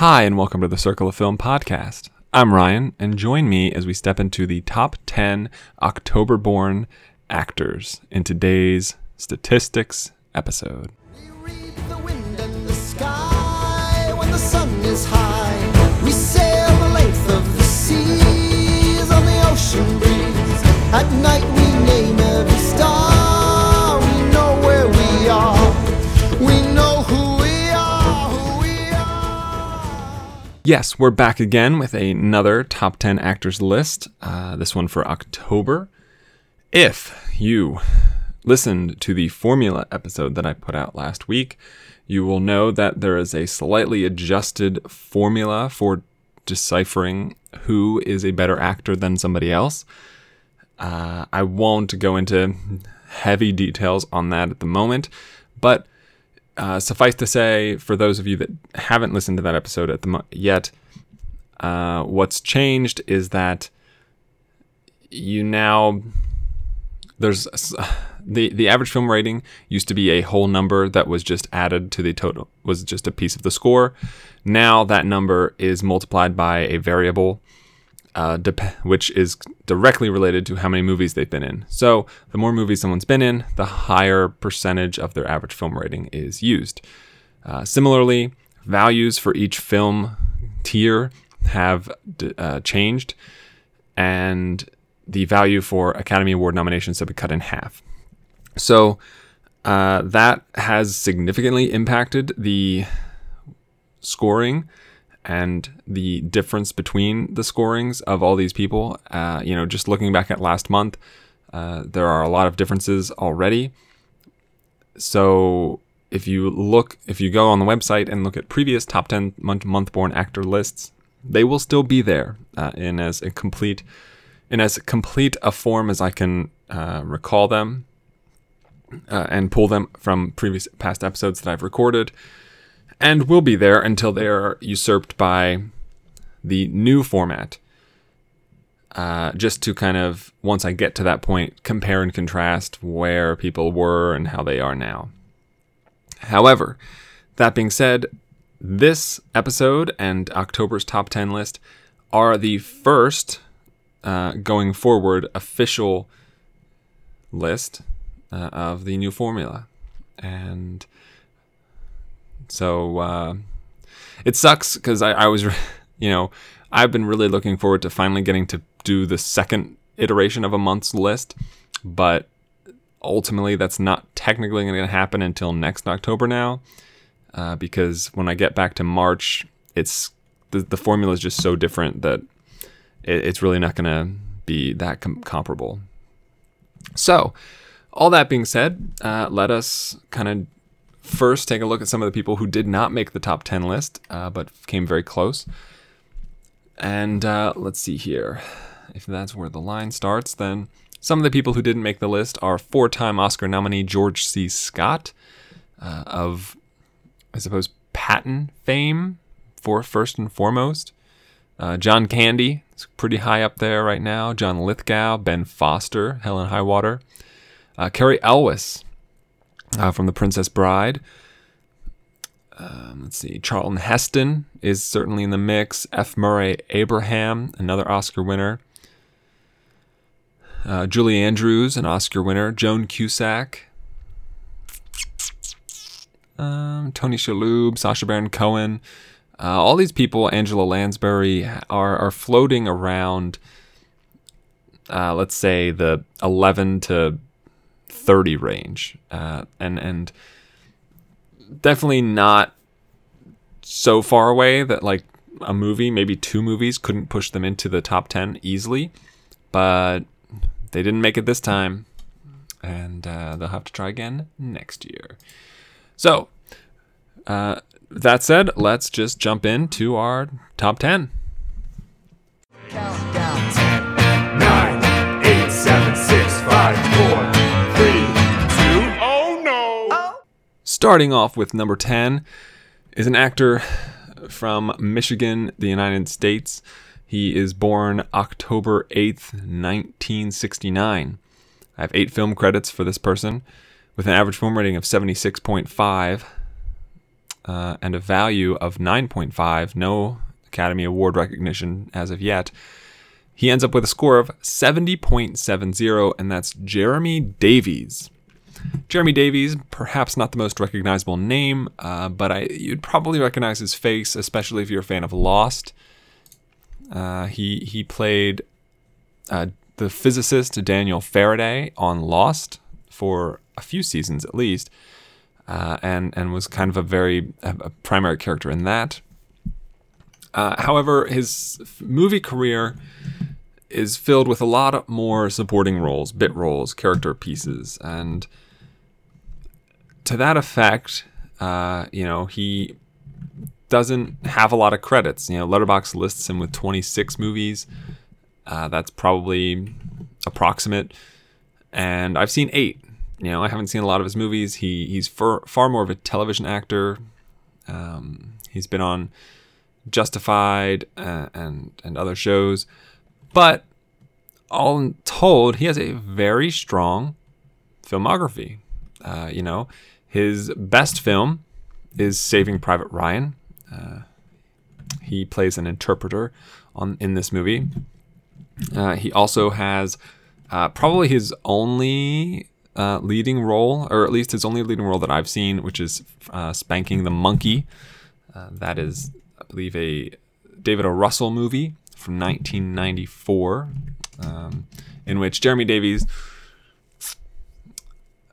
Hi, and welcome to the Circle of Film podcast. I'm Ryan, and join me as we step into the top 10 October born actors in today's statistics episode. At night we name every star. Yes, we're back again with another top 10 actors list, uh, this one for October. If you listened to the formula episode that I put out last week, you will know that there is a slightly adjusted formula for deciphering who is a better actor than somebody else. Uh, I won't go into heavy details on that at the moment, but uh, suffice to say, for those of you that haven't listened to that episode at the mo- yet, uh, what's changed is that you now there's the the average film rating used to be a whole number that was just added to the total was just a piece of the score. Now that number is multiplied by a variable uh, which is directly related to how many movies they've been in. So, the more movies someone's been in, the higher percentage of their average film rating is used. Uh, similarly, values for each film tier have d- uh, changed, and the value for Academy Award nominations have been cut in half. So, uh, that has significantly impacted the scoring and the difference between the scorings of all these people. Uh, you know, just looking back at last month, uh, there are a lot of differences already. So if you look, if you go on the website and look at previous top 10 month, month born actor lists, they will still be there uh, in as a complete, in as complete a form as I can uh, recall them. Uh, and pull them from previous past episodes that I've recorded and will be there until they are usurped by the new format. Uh, just to kind of, once I get to that point, compare and contrast where people were and how they are now. However, that being said, this episode and October's top 10 list are the first uh, going forward official list uh, of the new formula. And so uh, it sucks because I, I was, you know, I've been really looking forward to finally getting to do the second iteration of a month's list, but ultimately that's not technically going to happen until next October now, uh, because when I get back to March, it's the, the formula is just so different that it, it's really not going to be that com- comparable. So, all that being said, uh, let us kind of first take a look at some of the people who did not make the top 10 list, uh, but came very close. And uh, let's see here. If that's where the line starts, then some of the people who didn't make the list are four time Oscar nominee George C. Scott uh, of, I suppose, Patton fame, for first and foremost. Uh, John Candy is pretty high up there right now. John Lithgow, Ben Foster, Helen Highwater. Uh, Cary Elwes uh, from The Princess Bride. Um, let's see. Charlton Heston is certainly in the mix. F. Murray Abraham, another Oscar winner. Uh, Julie Andrews, an Oscar winner. Joan Cusack. Um, Tony Shalhoub, Sacha Baron Cohen. Uh, all these people, Angela Lansbury, are, are floating around, uh, let's say, the 11 to 30 range. Uh, and, and definitely not so far away that like a movie, maybe two movies couldn't push them into the top 10 easily, but they didn't make it this time. And uh, they'll have to try again next year. So, uh, that said, let's just jump into our top 10. Countdown 9, 8, 7, 6, 5, 4, Starting off with number 10 is an actor from Michigan, the United States. He is born October 8th, 1969. I have eight film credits for this person with an average film rating of 76.5. uh, and a value of 9.5, no Academy Award recognition as of yet. He ends up with a score of 70.70, and that's Jeremy Davies. Jeremy Davies, perhaps not the most recognizable name, uh, but I, you'd probably recognize his face, especially if you're a fan of Lost. Uh, he he played uh, the physicist Daniel Faraday on Lost for a few seasons at least, uh, and and was kind of a very a, primary character in that. Uh, however, his movie career is filled with a lot more supporting roles, bit roles, character pieces, and to that effect, uh, you know, he doesn't have a lot of credits. You know, Letterboxd lists him with 26 movies. Uh, that's probably approximate, and I've seen eight. You know, I haven't seen a lot of his movies. He he's far, far more of a television actor. Um, he's been on Justified uh, and and other shows, but all told, he has a very strong filmography. Uh, you know, his best film is Saving Private Ryan. Uh, he plays an interpreter on in this movie. Uh, he also has uh, probably his only uh, leading role, or at least his only leading role that I've seen, which is uh, Spanking the Monkey. Uh, that is, I believe, a David O. Russell movie from 1994, um, in which Jeremy Davies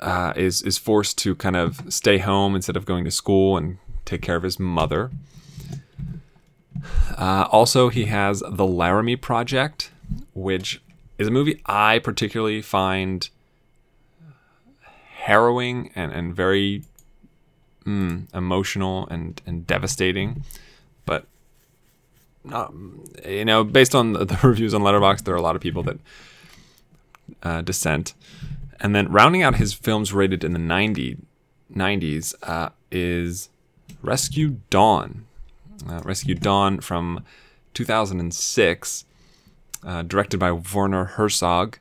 uh, is is forced to kind of stay home instead of going to school and take care of his mother. Uh, also, he has the Laramie Project, which is a movie I particularly find harrowing and, and very mm, emotional and, and devastating. But, you know, based on the, the reviews on Letterboxd, there are a lot of people that uh, dissent. And then rounding out his films rated in the 90, 90s uh, is Rescue Dawn. Uh, Rescue Dawn from 2006, uh, directed by Werner Herzog.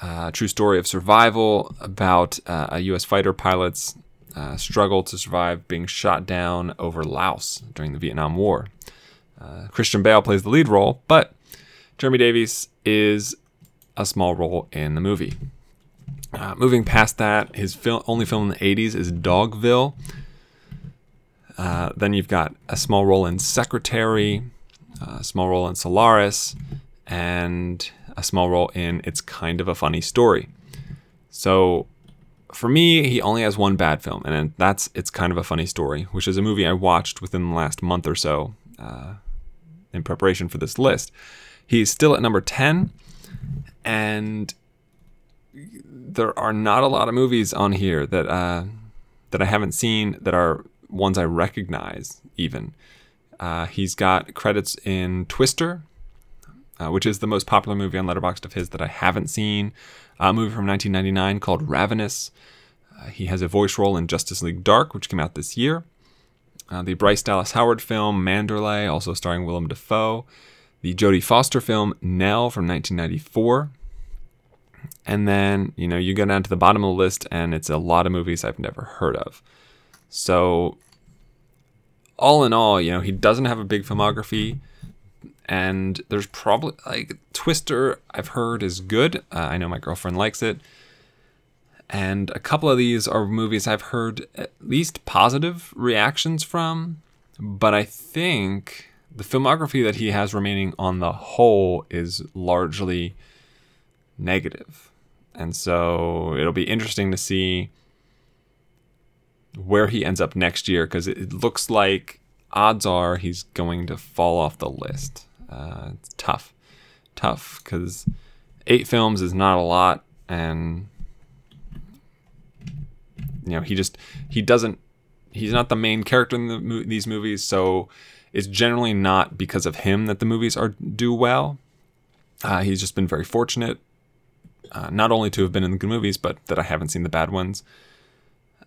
Uh, true story of survival about uh, a U.S. fighter pilot's uh, struggle to survive being shot down over Laos during the Vietnam War. Christian Bale plays the lead role, but Jeremy Davies is a small role in the movie. Uh, moving past that, his fil- only film in the 80s is Dogville. Uh, then you've got a small role in Secretary, a small role in Solaris, and a small role in It's Kind of a Funny Story. So for me, he only has one bad film, and that's It's Kind of a Funny Story, which is a movie I watched within the last month or so uh, in preparation for this list. He's still at number 10, and there are not a lot of movies on here that uh, that I haven't seen that are ones I recognize. Even uh, he's got credits in Twister, uh, which is the most popular movie on Letterboxd of his that I haven't seen. A movie from 1999 called Ravenous. Uh, he has a voice role in Justice League Dark, which came out this year. Uh, the Bryce Dallas Howard film Manderley, also starring Willem Dafoe. The Jodie Foster film Nell from 1994 and then you know you go down to the bottom of the list and it's a lot of movies i've never heard of. So all in all you know he doesn't have a big filmography and there's probably like twister i've heard is good. Uh, i know my girlfriend likes it. And a couple of these are movies i've heard at least positive reactions from but i think the filmography that he has remaining on the whole is largely negative. And so it'll be interesting to see where he ends up next year because it looks like odds are he's going to fall off the list. Uh, it's tough, tough because eight films is not a lot, and you know he just he doesn't he's not the main character in the, these movies, so it's generally not because of him that the movies are do well. Uh, he's just been very fortunate uh, not only to have been in the good movies, but that I haven't seen the bad ones.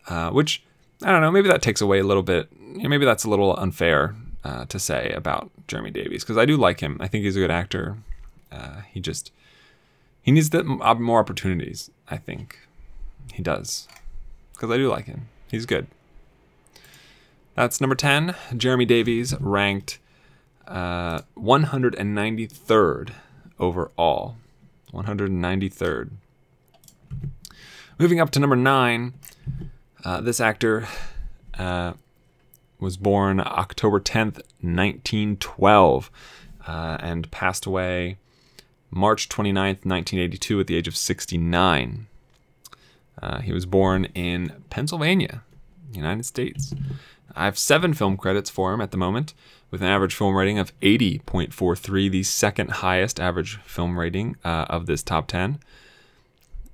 Uh, which I don't know. Maybe that takes away a little bit. You know, maybe that's a little unfair uh, to say about Jeremy Davies because I do like him. I think he's a good actor. Uh, he just he needs the, more opportunities. I think he does because I do like him. He's good. That's number 10. Jeremy Davies ranked uh, 193rd overall. 193rd. Moving up to number 9, uh, this actor uh, was born October 10th, 1912, uh, and passed away March 29th, 1982, at the age of 69. Uh, he was born in Pennsylvania, United States. I have seven film credits for him at the moment, with an average film rating of 80.43, the second highest average film rating uh, of this top 10.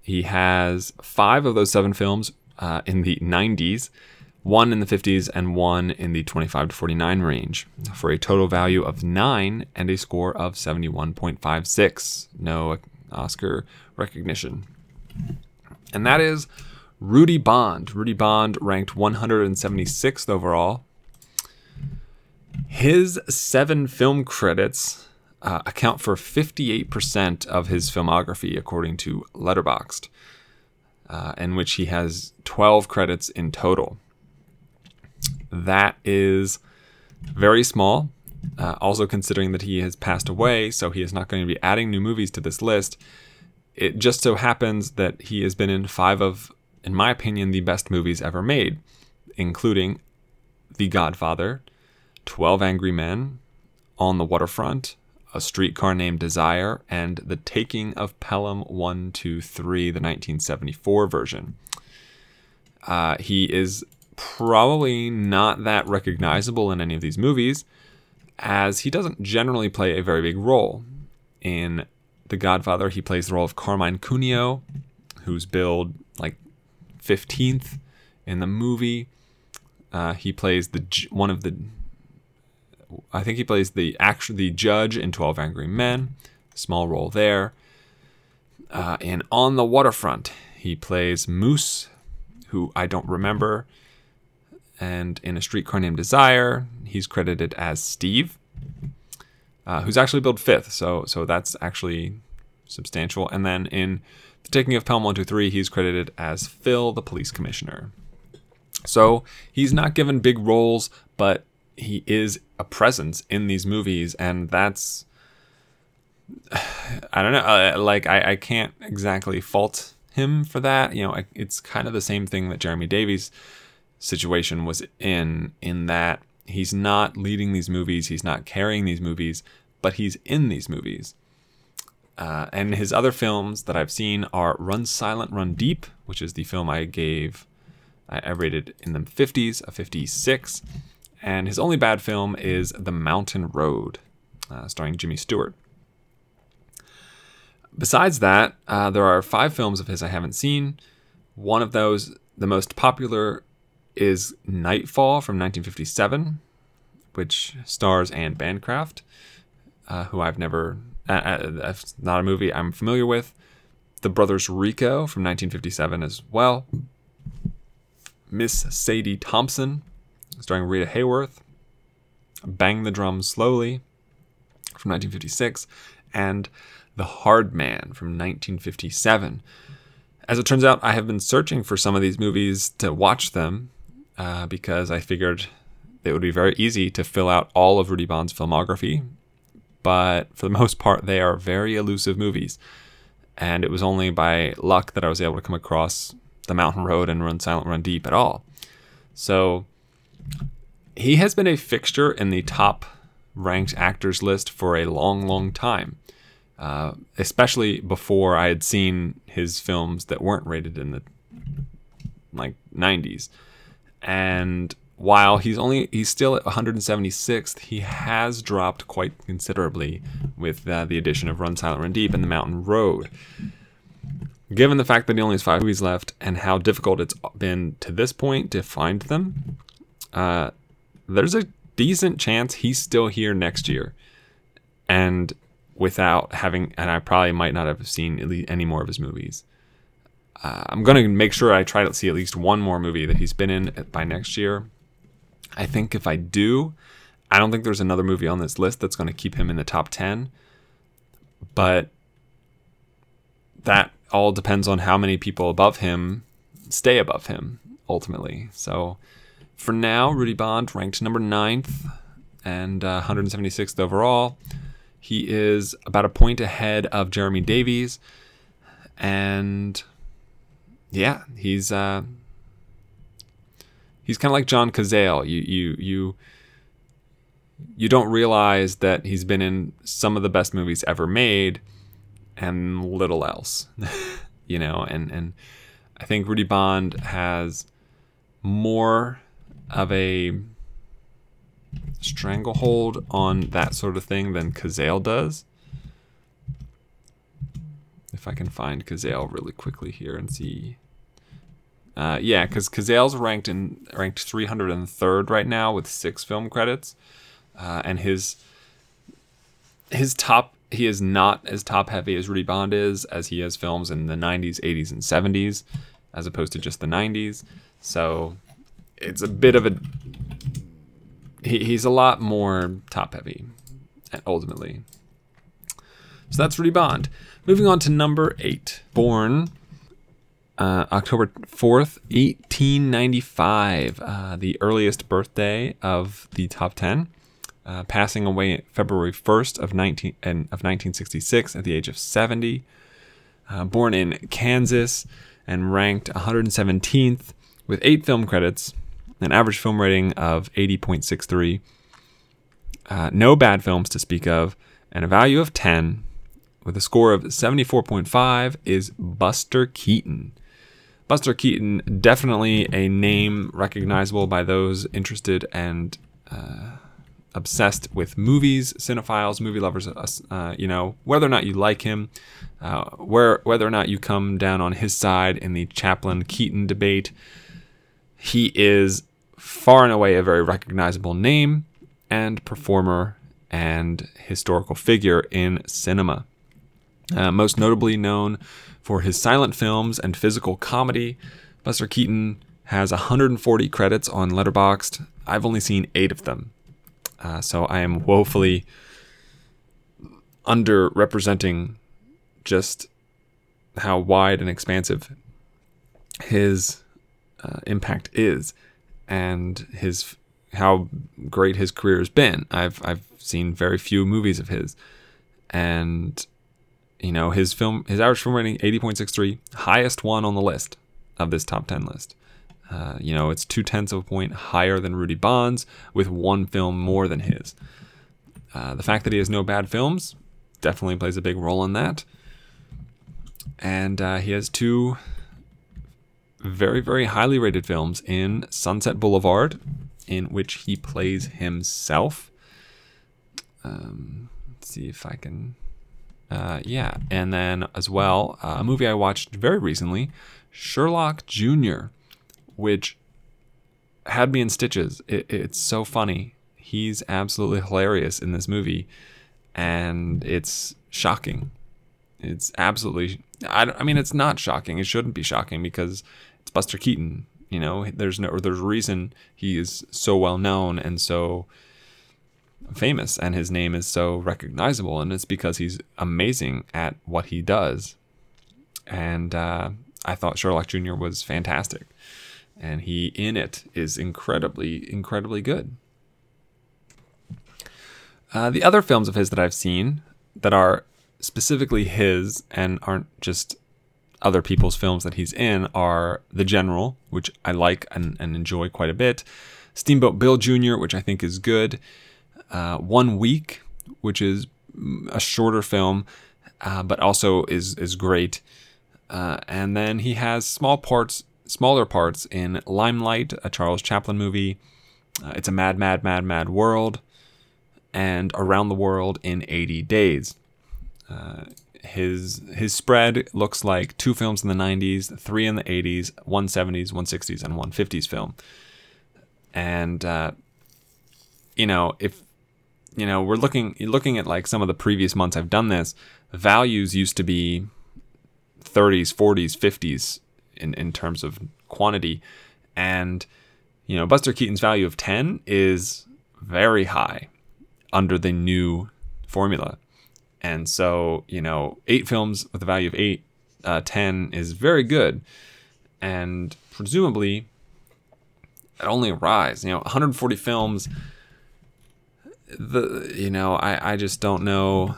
He has five of those seven films uh, in the 90s, one in the 50s, and one in the 25 to 49 range, for a total value of nine and a score of 71.56. No Oscar recognition. And that is Rudy Bond. Rudy Bond ranked 176th overall. His seven film credits uh, account for 58% of his filmography, according to Letterboxd, uh, in which he has 12 credits in total. That is very small. Uh, also, considering that he has passed away, so he is not going to be adding new movies to this list. It just so happens that he has been in five of, in my opinion, the best movies ever made, including The Godfather, 12 Angry Men, On the Waterfront, A Streetcar Named Desire, and The Taking of Pelham 123, the 1974 version. Uh, he is probably not that recognizable in any of these movies, as he doesn't generally play a very big role. In The Godfather, he plays the role of Carmine Cuneo, who's billed like 15th in the movie. Uh, he plays the one of the I think he plays the actual the judge in Twelve Angry Men. Small role there. Uh, and on the waterfront, he plays Moose, who I don't remember. And in a streetcar named Desire, he's credited as Steve, uh, who's actually billed fifth. So so that's actually substantial. And then in the Taking of Pelham 123, he's credited as Phil, the police commissioner. So he's not given big roles, but he is a presence in these movies, and that's I don't know. Uh, like I, I can't exactly fault him for that. You know, I, it's kind of the same thing that Jeremy Davies' situation was in, in that he's not leading these movies, he's not carrying these movies, but he's in these movies. Uh, and his other films that I've seen are Run Silent, Run Deep, which is the film I gave, I, I rated in the 50s, a 56. And his only bad film is The Mountain Road, uh, starring Jimmy Stewart. Besides that, uh, there are five films of his I haven't seen. One of those, the most popular, is Nightfall from 1957, which stars Anne Bancroft, uh, who I've never, uh, uh, that's not a movie I'm familiar with. The Brothers Rico from 1957 as well. Miss Sadie Thompson, starring Rita Hayworth. Bang the Drum Slowly from 1956. And The Hard Man from 1957. As it turns out, I have been searching for some of these movies to watch them uh, because I figured it would be very easy to fill out all of Rudy Bond's filmography. But for the most part, they are very elusive movies. And it was only by luck that I was able to come across The Mountain Road and Run Silent, Run Deep at all. So he has been a fixture in the top ranked actors list for a long, long time. Uh, especially before I had seen his films that weren't rated in the like 90s. And while he's only he's still at 176th, he has dropped quite considerably with uh, the addition of Run Silent, Run Deep and The Mountain Road. Given the fact that he only has five movies left and how difficult it's been to this point to find them, uh, there's a decent chance he's still here next year. And without having, and I probably might not have seen any more of his movies. Uh, I'm going to make sure I try to see at least one more movie that he's been in by next year. I think if I do, I don't think there's another movie on this list that's going to keep him in the top 10. But that all depends on how many people above him stay above him ultimately. So for now, Rudy Bond ranked number ninth and uh, 176th overall. He is about a point ahead of Jeremy Davies, and yeah, he's uh, he's kind of like John Cazale. You you you you don't realize that he's been in some of the best movies ever made, and little else, you know. And and I think Rudy Bond has more of a stranglehold on that sort of thing than Cazale does. If I can find Cazale really quickly here and see. Uh, yeah, because Cazale's ranked in ranked 303rd right now with six film credits, uh, and his his top he is not as top heavy as Rudy Bond is, as he has films in the 90s, 80s, and 70s, as opposed to just the 90s. So it's a bit of a he, he's a lot more top heavy ultimately. So that's rudy bond. Moving on to number eight born uh, october 4th 1895 uh, the earliest birthday of the top 10 uh, passing away february 1st of 19 of 1966 at the age of 70 uh, born in kansas and ranked 117th with eight film credits an average film rating of 80.63, uh, no bad films to speak of, and a value of 10 with a score of 74.5 is Buster Keaton. Buster Keaton, definitely a name recognizable by those interested and uh, obsessed with movies, cinephiles, movie lovers. Uh, uh you know whether or not you like him, uh, where whether or not you come down on his side in the Chaplin Keaton debate. He is far and away a very recognizable name and performer and historical figure in cinema. Uh, most notably known for his silent films and physical comedy, Buster Keaton has 140 credits on Letterboxd. I've only seen eight of them, uh, so I am woefully underrepresenting just how wide and expansive his uh, impact is and his how great his career has been. I've I've seen very few movies of his, and you know his film his average film rating eighty point six three, highest one on the list of this top ten list. Uh, you know it's two tenths of a point higher than Rudy Bond's, with one film more than his. Uh, the fact that he has no bad films definitely plays a big role in that, and uh, he has two very, very highly rated films in Sunset Boulevard, in which he plays himself. Um, let's see if I can. Uh, yeah, and then as well, uh, a movie I watched very recently, Sherlock Jr., which had me in stitches. It, it's so funny. He's absolutely hilarious in this movie, and it's shocking. It's absolutely. I, I mean, it's not shocking. It shouldn't be shocking because Buster Keaton. You know, there's no there's reason he is so well known and so famous, and his name is so recognizable, and it's because he's amazing at what he does. And uh, I thought Sherlock Jr. was fantastic, and he in it is incredibly incredibly good. Uh, the other films of his that I've seen that are specifically his and aren't just other people's films that he's in are The General, which I like and, and enjoy quite a bit, Steamboat Bill Jr., which I think is good, uh, One Week, which is a shorter film, uh, but also is is great. Uh, and then he has small parts, smaller parts in Limelight, a Charles Chaplin movie. Uh, it's a mad, mad, mad, mad world, and Around the World in 80 Days. His his spread looks like two films in the 90s, three in the 80s, one 70s, one 60s, and one 50s film. And uh, you know, if you know, we're looking looking at like some of the previous months I've done this, values used to be 30s, 40s, 50s in in terms of quantity, and you know, Buster Keaton's value of 10 is very high under the new formula. And so, you know, eight films with a value of eight, uh, 10 is very good. And presumably, it only rise. You know, 140 films. The you know, I I just don't know.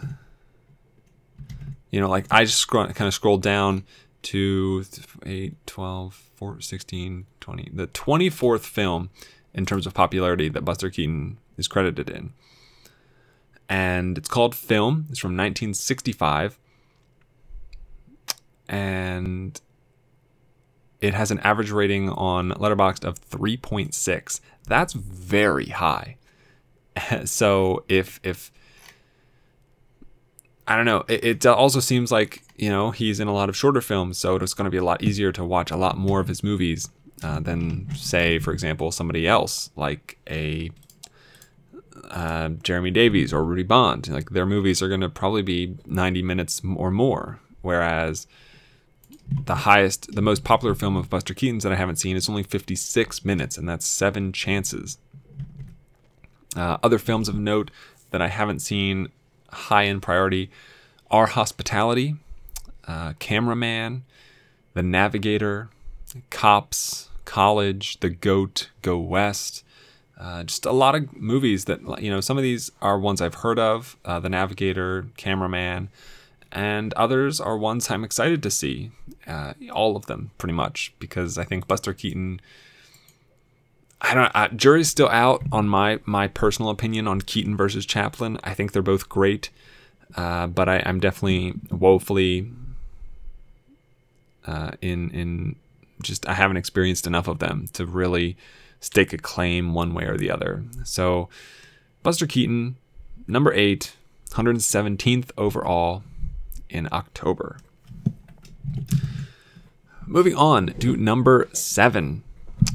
You know, like I just scroll, kind of scrolled down to 8, 12, 4, 16, 20. The 24th film in terms of popularity that Buster Keaton is credited in. And it's called Film. It's from 1965. And it has an average rating on Letterboxd of 3.6. That's very high. so if if I don't know, it, it also seems like you know he's in a lot of shorter films, so it's going to be a lot easier to watch a lot more of his movies uh, than say, for example, somebody else like a uh, Jeremy Davies or Rudy Bond. Like their movies are going to probably be 90 minutes or more, whereas the highest, the most popular film of Buster Keaton's that I haven't seen is only 56 minutes, and that's seven chances. Uh, other films of note that I haven't seen high in priority are Hospitality, uh, Cameraman, The Navigator, Cops, College, The Goat, Go West. Uh, just a lot of movies that, you know, some of these are ones I've heard of uh, The Navigator, Cameraman, and others are ones I'm excited to see. Uh, all of them, pretty much, because I think Buster Keaton. I don't. Uh, jury's still out on my my personal opinion on Keaton versus Chaplin. I think they're both great, uh, but I, I'm definitely woefully in in just I haven't experienced enough of them to really stake a claim one way or the other. So Buster Keaton, number eight, 117th overall in October. Moving on to number seven.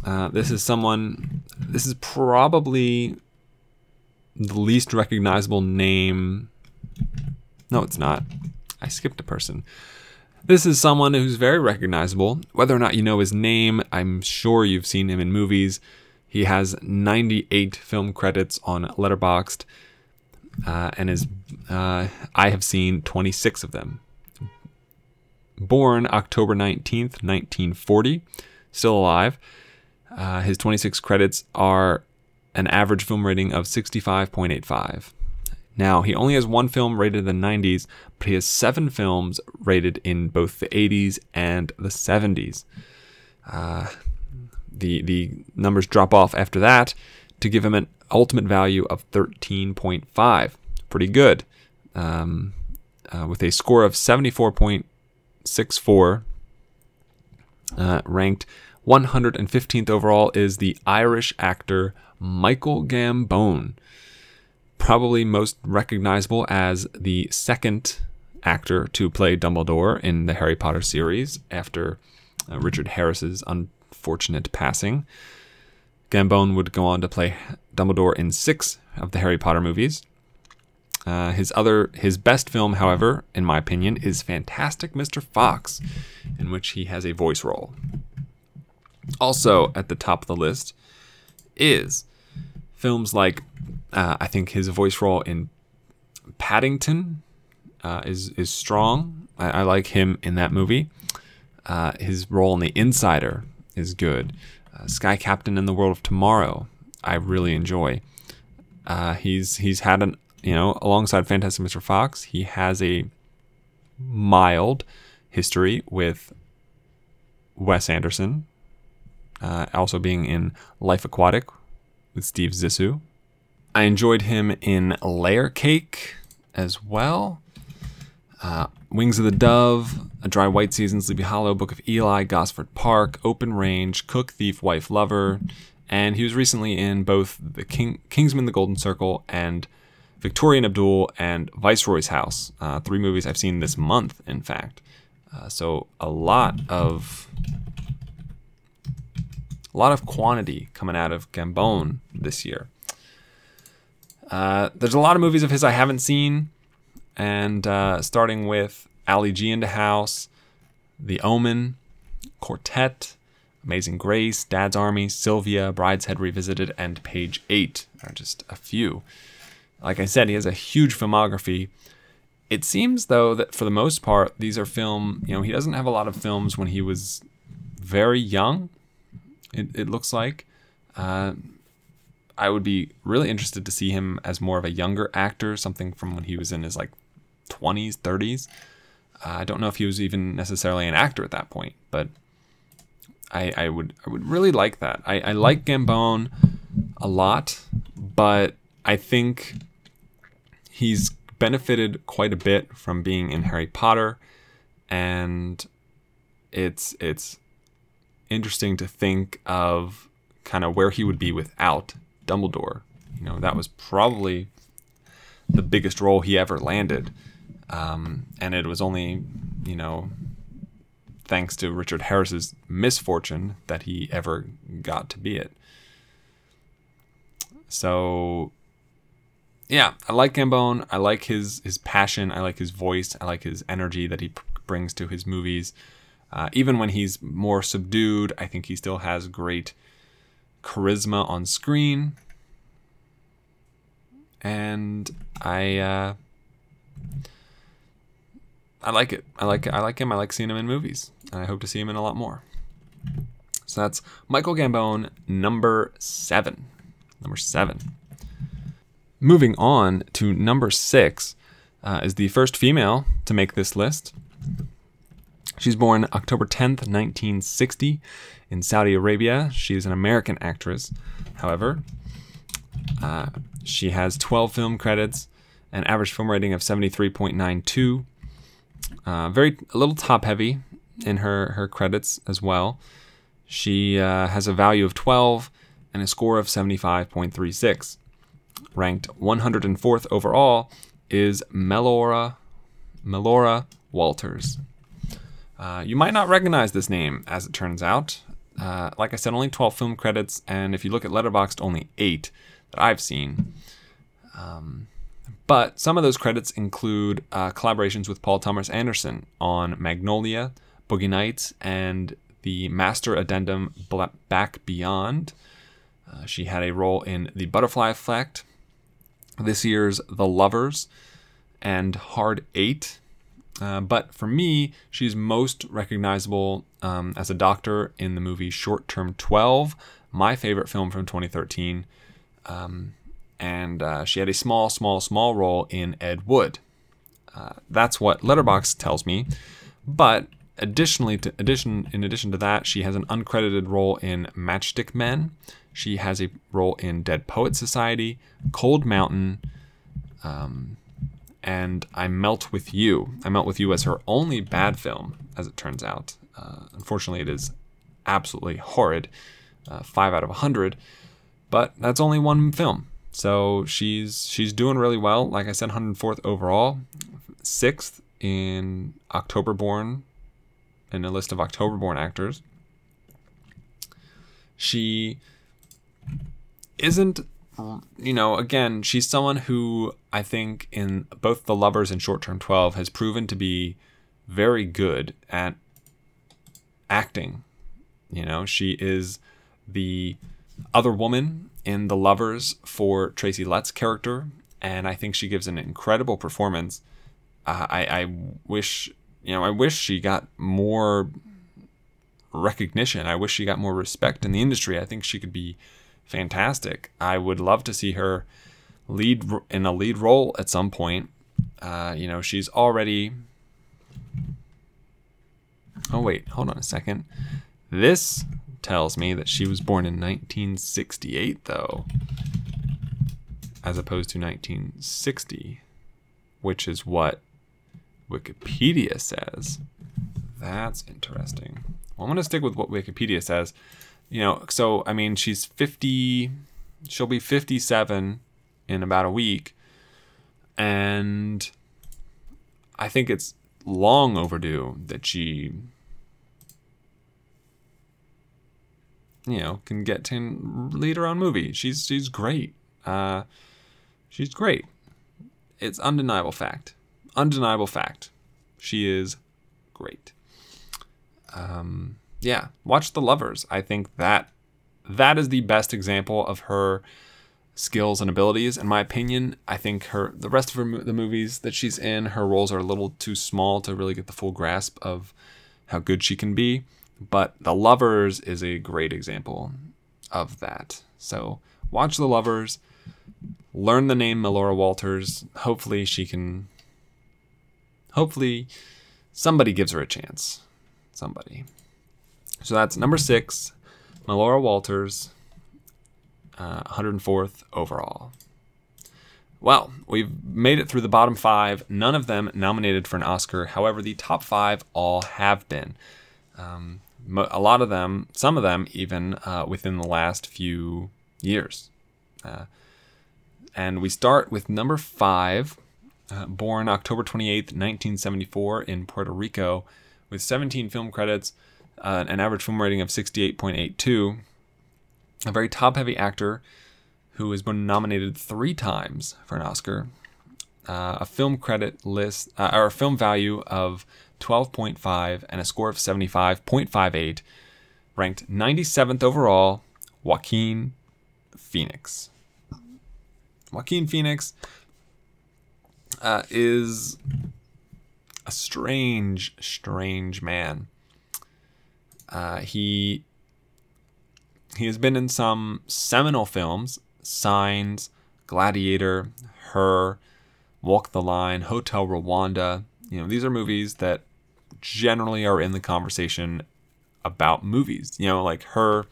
Uh, this is someone, this is probably the least recognizable name. No, it's not. I skipped a person. This is someone who's very recognizable. Whether or not you know his name, I'm sure you've seen him in movies. He has 98 film credits on Letterboxd, uh, and is uh, I have seen 26 of them. Born October 19th, 1940, still alive. Uh, his 26 credits are an average film rating of 65.85. Now, he only has one film rated in the 90s, but he has seven films rated in both the 80s and the 70s. Uh, the, the numbers drop off after that to give him an ultimate value of 13.5. Pretty good. Um, uh, with a score of 74.64, uh, ranked 115th overall is the Irish actor Michael Gambon probably most recognizable as the second actor to play Dumbledore in the Harry Potter series after uh, Richard Harris's unfortunate passing. Gambon would go on to play Dumbledore in six of the Harry Potter movies. Uh, his other, his best film, however, in my opinion, is Fantastic Mr. Fox, in which he has a voice role. Also at the top of the list is films like uh, I think his voice role in Paddington uh, is is strong. I, I, like him in that movie. Uh, his role in The Insider is good. Uh, Sky Captain in the World of Tomorrow, I really enjoy. Uh, he's he's had an you know alongside Fantastic Mr. Fox, he has a mild history with Wes Anderson, uh, also being in Life Aquatic with Steve Zissou. I enjoyed him in Layer Cake as well. Uh, Wings of the Dove, A Dry White Season, Sleepy Hollow, Book of Eli, Gosford Park, Open Range, Cook, Thief, Wife, Lover, and he was recently in both the King, Kingsman, The Golden Circle, and Victoria and Abdul and Viceroy's House. Uh, three movies I've seen this month, in fact. Uh, so a lot of a lot of quantity coming out of Gambon this year. Uh, there's a lot of movies of his I haven't seen, and uh, starting with Ali G Indahouse, The Omen, Quartet, Amazing Grace, Dad's Army, Sylvia, Brideshead Revisited, and Page 8 are just a few. Like I said, he has a huge filmography. It seems, though, that for the most part, these are film, you know, he doesn't have a lot of films when he was very young, it, it looks like Uh, I would be really interested to see him as more of a younger actor, something from when he was in his like 20s, 30s. Uh, I don't know if he was even necessarily an actor at that point, but I, I would I would really like that. I, I like Gambone a lot, but I think he's benefited quite a bit from being in Harry Potter, and it's it's interesting to think of kind of where he would be without Dumbledore. You know, that was probably the biggest role he ever landed, um, and it was only you know thanks to Richard Harris's misfortune that he ever got to be it. So yeah, I like Gambone. I like his his passion. I like his voice. I like his energy that he brings to his movies. Uh, even when he's more subdued, I think he still has great charisma on screen. And I uh, I like it. I like I like him. I like seeing him in movies. And I hope to see him in a lot more. So that's Michael Gambone, number seven. Number seven. Moving on to number six uh, is the first female to make this list. She's born October 10th, 1960, in Saudi Arabia. She is an American actress. However, uh, she has 12 film credits, an average film rating of 73.92. Uh, very a little top heavy in her her credits as well. She uh, has a value of 12 and a score of 75.36. Ranked 104th overall is Melora Melora Walters. Uh, you might not recognize this name, as it turns out. Uh, like I said, only 12 film credits, and if you look at Letterboxd, only eight that I've seen. Um, but some of those credits include uh, collaborations with Paul Thomas Anderson on Magnolia, Boogie Nights, and the Master Addendum Back Beyond. Uh, she had a role in The Butterfly Effect, this year's The Lovers, and Hard Eight. Uh, but for me, she's most recognizable um, as a doctor in the movie Short Term 12, my favorite film from 2013. Um, and uh, she had a small, small, small role in Ed Wood. Uh, that's what Letterboxd tells me. But additionally, to addition in addition to that, she has an uncredited role in Matchstick Men. She has a role in Dead Poet Society, Cold Mountain, um, and I Melt with You. I Melt with You as her only bad film, as it turns out. Uh, unfortunately, it is absolutely horrid, uh, five out of a hundred. But that's only one film, so she's she's doing really well. Like I said, 104th overall, sixth in October Born, in a list of October Born actors. She isn't you know, again, she's someone who I think in both The Lovers and Short Term 12 has proven to be very good at acting. You know, she is the other woman in The Lovers for Tracy Letts' character, and I think she gives an incredible performance. Uh, I, I wish, you know, I wish she got more recognition. I wish she got more respect in the industry. I think she could be fantastic. I would love to see her lead in a lead role at some point. Uh, you know, she's already. Oh, wait, hold on a second. This tells me that she was born in 1968, though, as opposed to 1960, which is what Wikipedia says. That's interesting. Well, I'm going to stick with what Wikipedia says you know, so I mean, she's 50, she'll be 57 in about a week. And I think it's long overdue that she, you know, can get to lead her own movie. She's, she's great. Uh, she's great. It's undeniable fact. Undeniable fact. She is great. Um, yeah, watch The Lovers. I think that that is the best example of her skills and abilities in my opinion. I think her the rest of her the movies that she's in, her roles are a little too small to really get the full grasp of how good she can be, but The Lovers is a great example. of that. So watch The Lovers, learn the name Melora Walters. Hopefully she can. Hopefully somebody gives her a chance. Somebody. So that's number six, Melora Walters, uh, 104th overall. Well, we've made it through the bottom five, none of them nominated for an Oscar. However, the top five all have been. Um, a lot of them, some of them even uh, within the last few years. Uh, and we start with number five, uh, born October 28th, 1974, in Puerto Rico, with 17 film credits, uh, an average film rating of 68.82. A very top heavy actor who has been nominated three times for an Oscar, uh, a film credit list, uh, or a film value of 12.5, and a score of 75.58, ranked 97th overall, Joaquin Phoenix. Joaquin Phoenix uh, is a strange, strange man. Uh, he he has been in some seminal films Signs, Gladiator, Her, Walk the Line, Hotel Rwanda. You know, these are movies that generally are in the conversation about movies. You know, like Her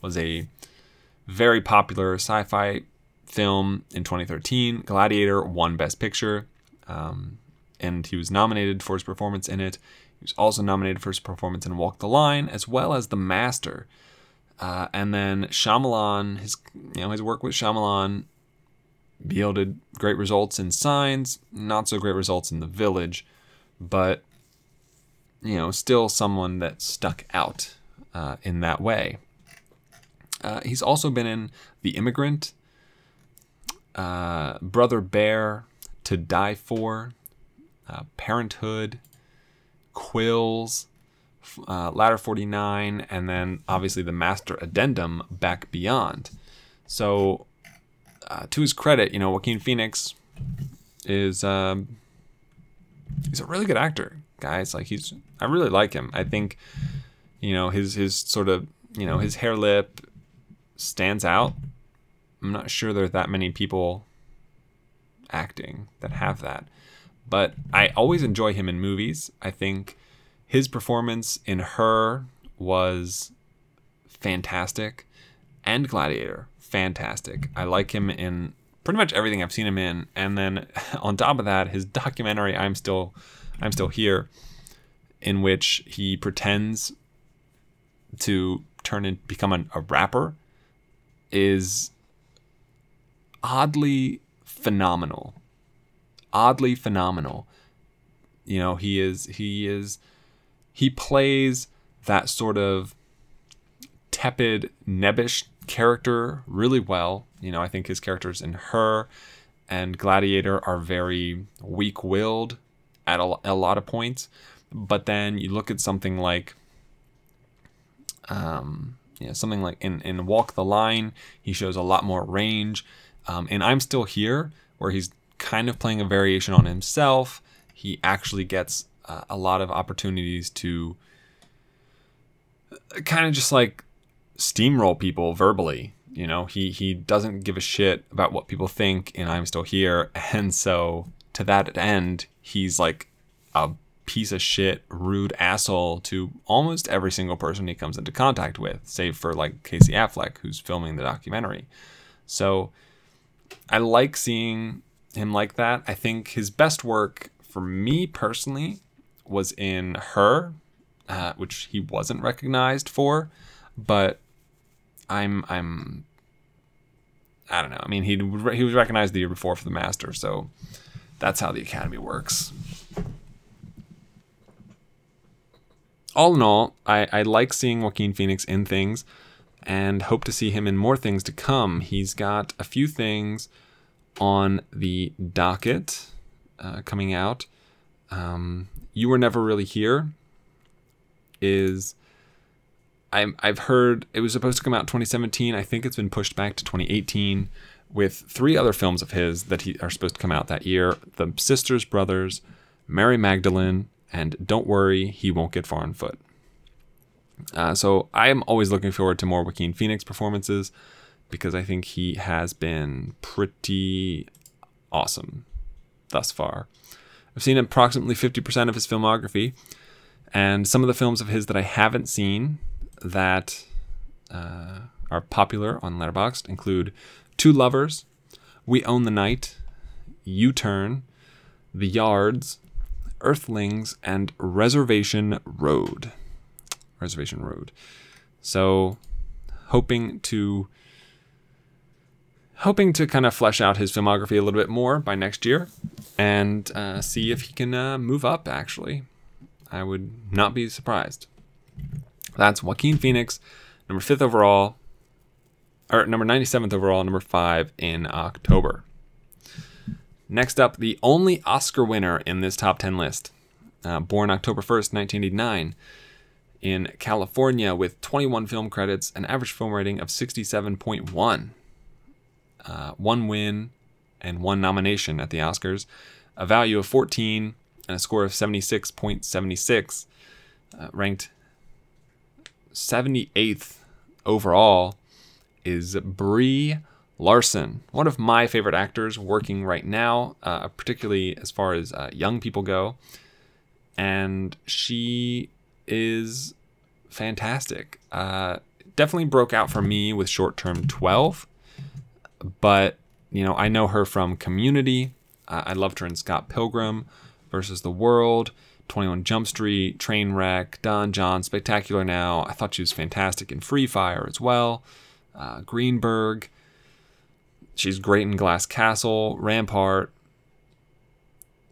was a very popular sci fi film in 2013. Gladiator won Best Picture, um, and he was nominated for his performance in it. He was also nominated for his performance in Walk the Line, as well as The Master. Uh, and then Shyamalan, his you know his work with Shyamalan yielded great results in Signs, not so great results in The Village, but you know still someone that stuck out uh, in that way. Uh, he's also been in The Immigrant, uh, Brother Bear, To Die For, uh, Parenthood, Quills uh, Ladder 49, and then obviously the Master Addendum Back Beyond. So, uh, to his credit, you know, Joaquin Phoenix is um, he's a really good actor, guys. Like he's, I really like him. I think, you know, his his sort of, you know, his hair lip stands out. I'm not sure there are that many people acting that have that, but I always enjoy him in movies. I think his performance in Her was fantastic, and Gladiator, fantastic. I like him in pretty much everything I've seen him in, and then on top of that, his documentary "I'm Still, I'm Still Here," in which he pretends to turn and become a, a rapper, is oddly phenomenal. Oddly phenomenal. You know, he is he is he plays that sort of tepid, nebbish character really well. You know, I think his characters in Her and Gladiator are very weak willed at a, a, lot of points. But then you look at something like, um, you know, something like in, in Walk the Line, he shows a lot more range. Um, and I'm Still Here, where he's kind of playing a variation on himself, he actually gets uh, a lot of opportunities to kind of just like steamroll people verbally. You know, he he doesn't give a shit about what people think, and I'm still here. And so to that end, he's like a piece of shit, rude asshole to almost every single person he comes into contact with, save for like Casey Affleck, who's filming the documentary. So I like seeing him like that. I think his best work for me personally was in Her, uh, which he wasn't recognized for, but I'm I'm I don't know. I mean, he he was recognized the year before for the Master, so that's how the Academy works. All in all, I, I like seeing Joaquin Phoenix in things and hope to see him in more things to come. He's got a few things on the docket uh, coming out. Um, you Were Never Really Here is i I've heard it was supposed to come out 2017. I think it's been pushed back to 2018 with three other films of his that he, are supposed to come out that year The Sisters Brothers, Mary Magdalene, and Don't Worry, He Won't Get Far on Foot. Uh, so I am always looking forward to more Joaquin Phoenix performances because I think he has been pretty awesome thus far. I've seen approximately 50% of his filmography, and some of the films of his that I haven't seen that uh, are popular on Letterboxd include Two Lovers, We Own the Night, U Turn, The Yards, Earthlings, and Reservation Road. Reservation Road. So, hoping to hoping to kind of flesh out his filmography a little bit more by next year and uh, see if he can uh, move up. Actually, I would not be surprised. That's Joaquin Phoenix, number fifth overall, or number 97th overall, number five in October. Next up, the only Oscar winner in this top 10 list, uh, born October 1st, 1989, in California with 21 film credits, an average film rating of 67.1, uh, one win, and one nomination at the Oscars, a value of 14, and a score of 76.76, uh, ranked 78th overall is Brie Larson, one of my favorite actors working right now, uh, particularly as far as uh, young people go. And she is fantastic. Uh, definitely broke out for me with Short Term 12, but you know I know her from Community. Uh, I loved her in Scott Pilgrim versus the World, 21 Jump Street, Trainwreck, Don Jon, Spectacular Now. I thought she was fantastic in Free Fire as well. Uh, Greenberg. She's great in Glass Castle, Rampart.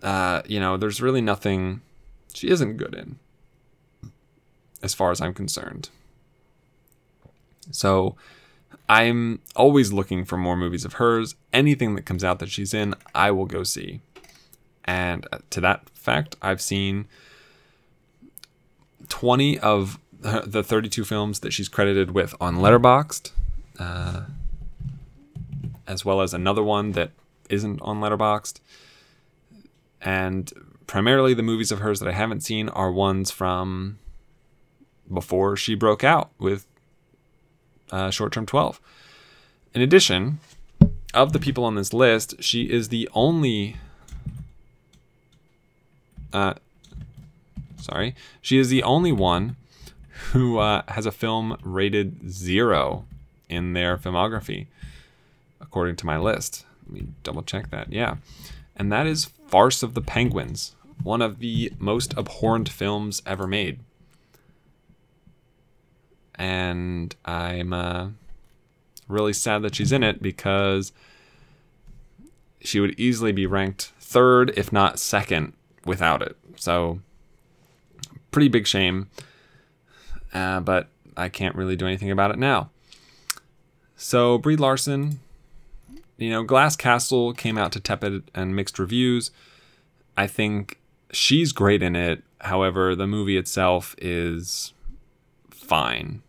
Uh, you know, there's really nothing she isn't good in, as far as I'm concerned. So I'm always looking for more movies of hers. Anything that comes out that she's in, I will go see. And uh, to that fact, I've seen 20 of the 32 films that she's credited with on Letterboxd, uh, as well as another one that isn't on Letterboxd. And primarily the movies of hers that I haven't seen are ones from before she broke out with uh, Short Term 12. In addition, of the people on this list, she is the only. Uh, sorry, she is the only one who uh, has a film rated zero in their filmography, according to my list. Let me double check that. Yeah. And that is Farce of the Penguins, one of the most abhorrent films ever made. And I'm uh, really sad that she's in it because she would easily be ranked third, if not second, without it. So, pretty big shame. Uh, but I can't really do anything about it now. So, Brie Larson, you know, Glass Castle came out to tepid and mixed reviews. I think she's great in it. However, the movie itself is fine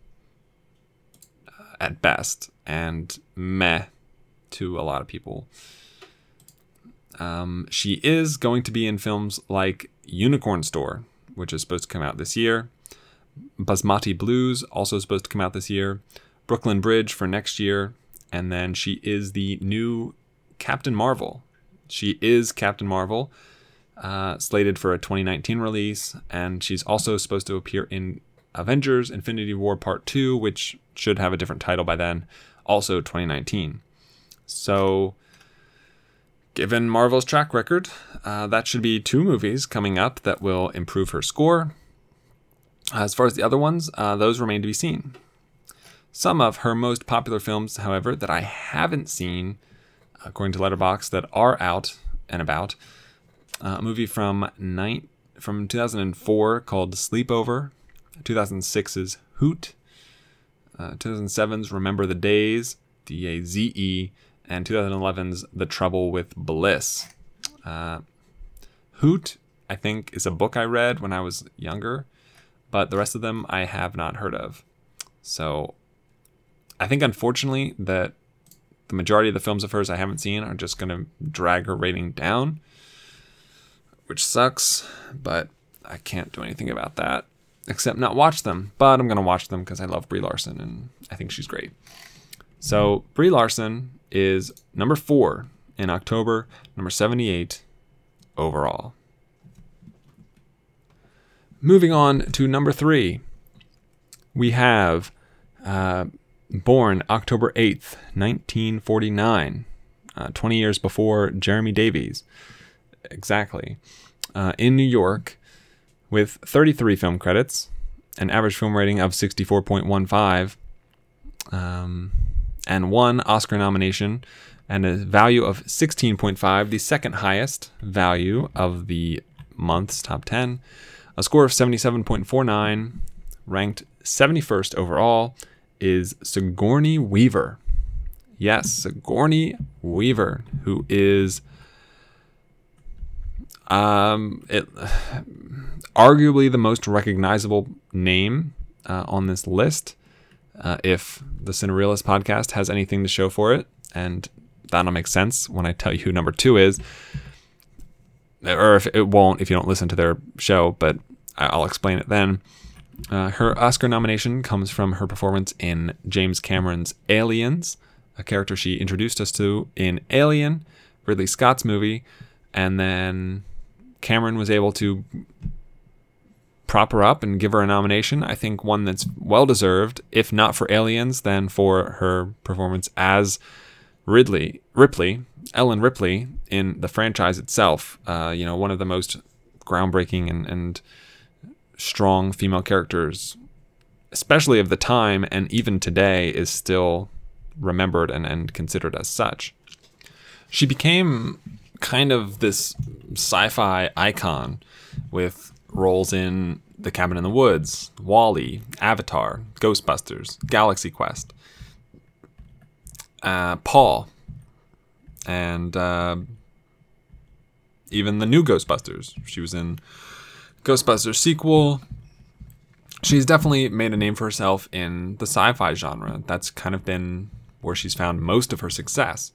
uh, at best and meh to a lot of people. Um, she is going to be in films like Unicorn Store, which is supposed to come out this year. Basmati Blues, also supposed to come out this year. Brooklyn Bridge for next year. And then she is the new Captain Marvel. She is Captain Marvel, uh, slated for a 2019 release. And she's also supposed to appear in Avengers Infinity War Part 2, which should have a different title by then, also 2019. So, given Marvel's track record, uh, that should be two movies coming up that will improve her score. As far as the other ones, uh, those remain to be seen. Some of her most popular films, however, that I haven't seen, according to Letterboxd, that are out and about, uh, a movie from nine, from 2004 called Sleepover, 2006's Hoot, uh, 2007's Remember the Daze, D A Z E, and 2011's The Trouble with Bliss. Uh, Hoot, I think, is a book I read when I was younger, but the rest of them I have not heard of. So I think, unfortunately, that the majority of the films of hers I haven't seen are just going to drag her rating down, which sucks, but I can't do anything about that. Except not watch them. But I'm gonna watch them because I love Brie Larson and I think she's great. So Brie Larson is number four in October, number 78 overall. Moving on to number three, we have uh, born October 8th, 1949, uh, 20 years before Jeremy Davies. Exactly. Uh, in New York, with 33 film credits, an average film rating of 64.15, um, and one Oscar nomination, and a value of 16.5, the second highest value of the month's top 10, a score of 77.49, ranked 71st overall, is Sigourney Weaver. Yes, Sigourney Weaver, who is um, it, arguably the most recognizable name uh, on this list. Uh, if the Cinerealist podcast has anything to show for it, and that'll make sense when I tell you who number two is, or if it won't if you don't listen to their show, but I'll explain it then. Uh, her Oscar nomination comes from her performance in James Cameron's Aliens, a character she introduced us to in Alien, Ridley Scott's movie, and then Cameron was able to prop her up and give her a nomination. I think one that's well deserved, if not for Aliens, then for her performance as Ridley Ripley, Ellen Ripley in the franchise itself. Uh, you know, one of the most groundbreaking and, and strong female characters, especially of the time and even today, is still remembered and, and considered as such. She became kind of this sci fi icon with roles in The Cabin in the Woods, WALL-E, Avatar, Ghostbusters, Galaxy Quest, uh, Paul, and uh, even the new Ghostbusters. She was in Ghostbusters sequel. She's definitely made a name for herself in the sci-fi genre. That's kind of been where she's found most of her success.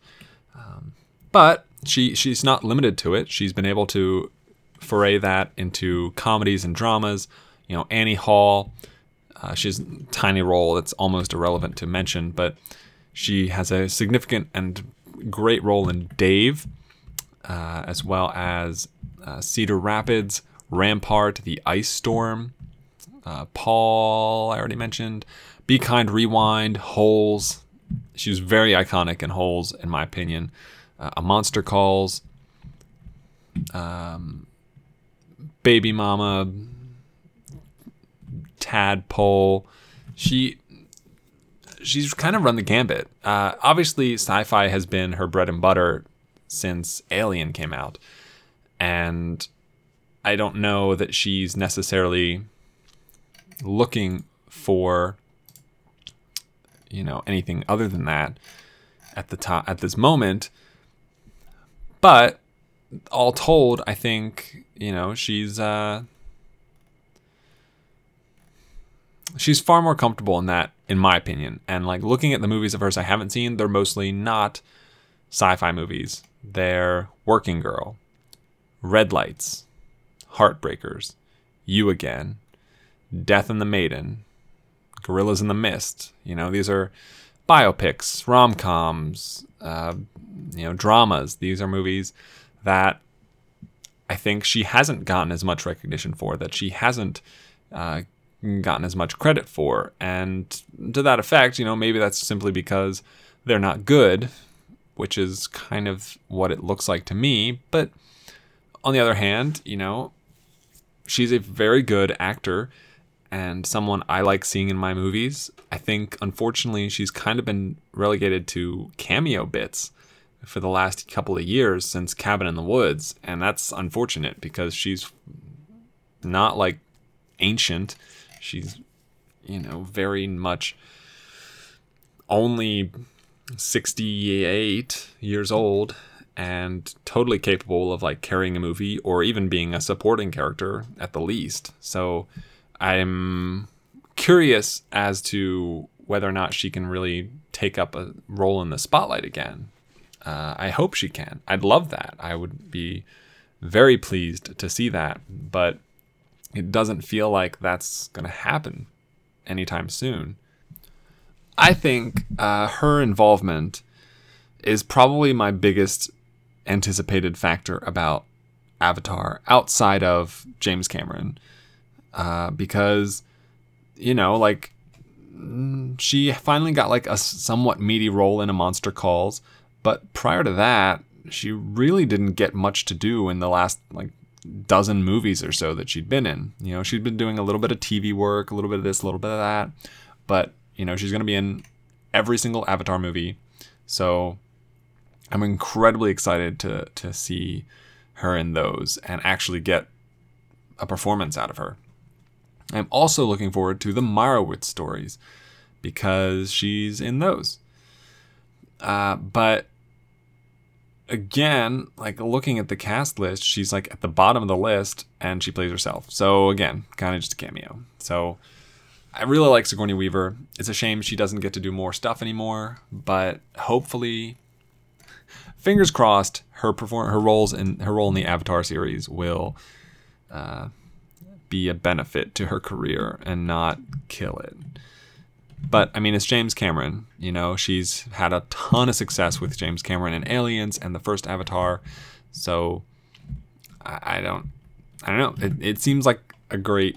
Um, but she she's not limited to it. She's been able to foray that into comedies and dramas. You know, Annie Hall. Uh, she has a tiny role that's almost irrelevant to mention, but she has a significant and great role in Dave, uh, as well as uh, Cedar Rapids, Rampart, The Ice Storm, uh, Paul, I already mentioned, Be Kind Rewind, Holes. She was very iconic in Holes, in my opinion. Uh, a Monster Calls, um, Baby Mama, Tadpole. She she's kind of run the gambit. Uh, obviously, sci-fi has been her bread and butter since Alien came out, and I don't know that she's necessarily looking for you know anything other than that at the top at this moment. But all told, I think you know she's uh, she's far more comfortable in that, in my opinion. And like looking at the movies of hers I haven't seen, they're mostly not sci-fi movies. They're Working Girl, Red Lights, Heartbreakers, You Again, Death and the Maiden, Gorillas in the Mist. You know, these are biopics, rom coms, uh, you know, dramas. These are movies that I think she hasn't gotten as much recognition for, that she hasn't uh, gotten as much credit for. And to that effect, you know, maybe that's simply because they're not good, which is kind of what it looks like to me. But on the other hand, you know, she's a very good actor and someone I like seeing in my movies. I think, unfortunately, she's kind of been relegated to cameo bits for the last couple of years since Cabin in the Woods. And that's unfortunate because she's not like ancient. She's, you know, very much only 68 years old and totally capable of like carrying a movie or even being a supporting character at the least. So I'm curious as to whether or not she can really take up a role in the spotlight again. Uh, I hope she can. I'd love that. I would be very pleased to see that. But it doesn't feel like that's going to happen anytime soon. I think uh, her involvement is probably my biggest anticipated factor about Avatar outside of James Cameron. Uh, because, you know, like, mm, she finally got like a somewhat meaty role in A Monster Calls. But prior to that, she really didn't get much to do in the last like dozen movies or so that she'd been in. You know, she'd been doing a little bit of TV work, a little bit of this, a little bit of that. But, you know, she's going to be in every single Avatar movie. So I'm incredibly excited to to see her in those and actually get a performance out of her. I'm also looking forward to the Meyerowitz stories because she's in those. Uh, but again, like looking at the cast list, she's like at the bottom of the list and she plays herself. So again, kind of just a cameo. So I really like Sigourney Weaver. It's a shame she doesn't get to do more stuff anymore, but hopefully fingers crossed her perform her roles in her role in the Avatar series will uh, be a benefit to her career and not kill it. But I mean, it's James Cameron. You know, she's had a ton of success with James Cameron and Aliens and the first Avatar. So I, I don't, I don't know. It, it seems like a great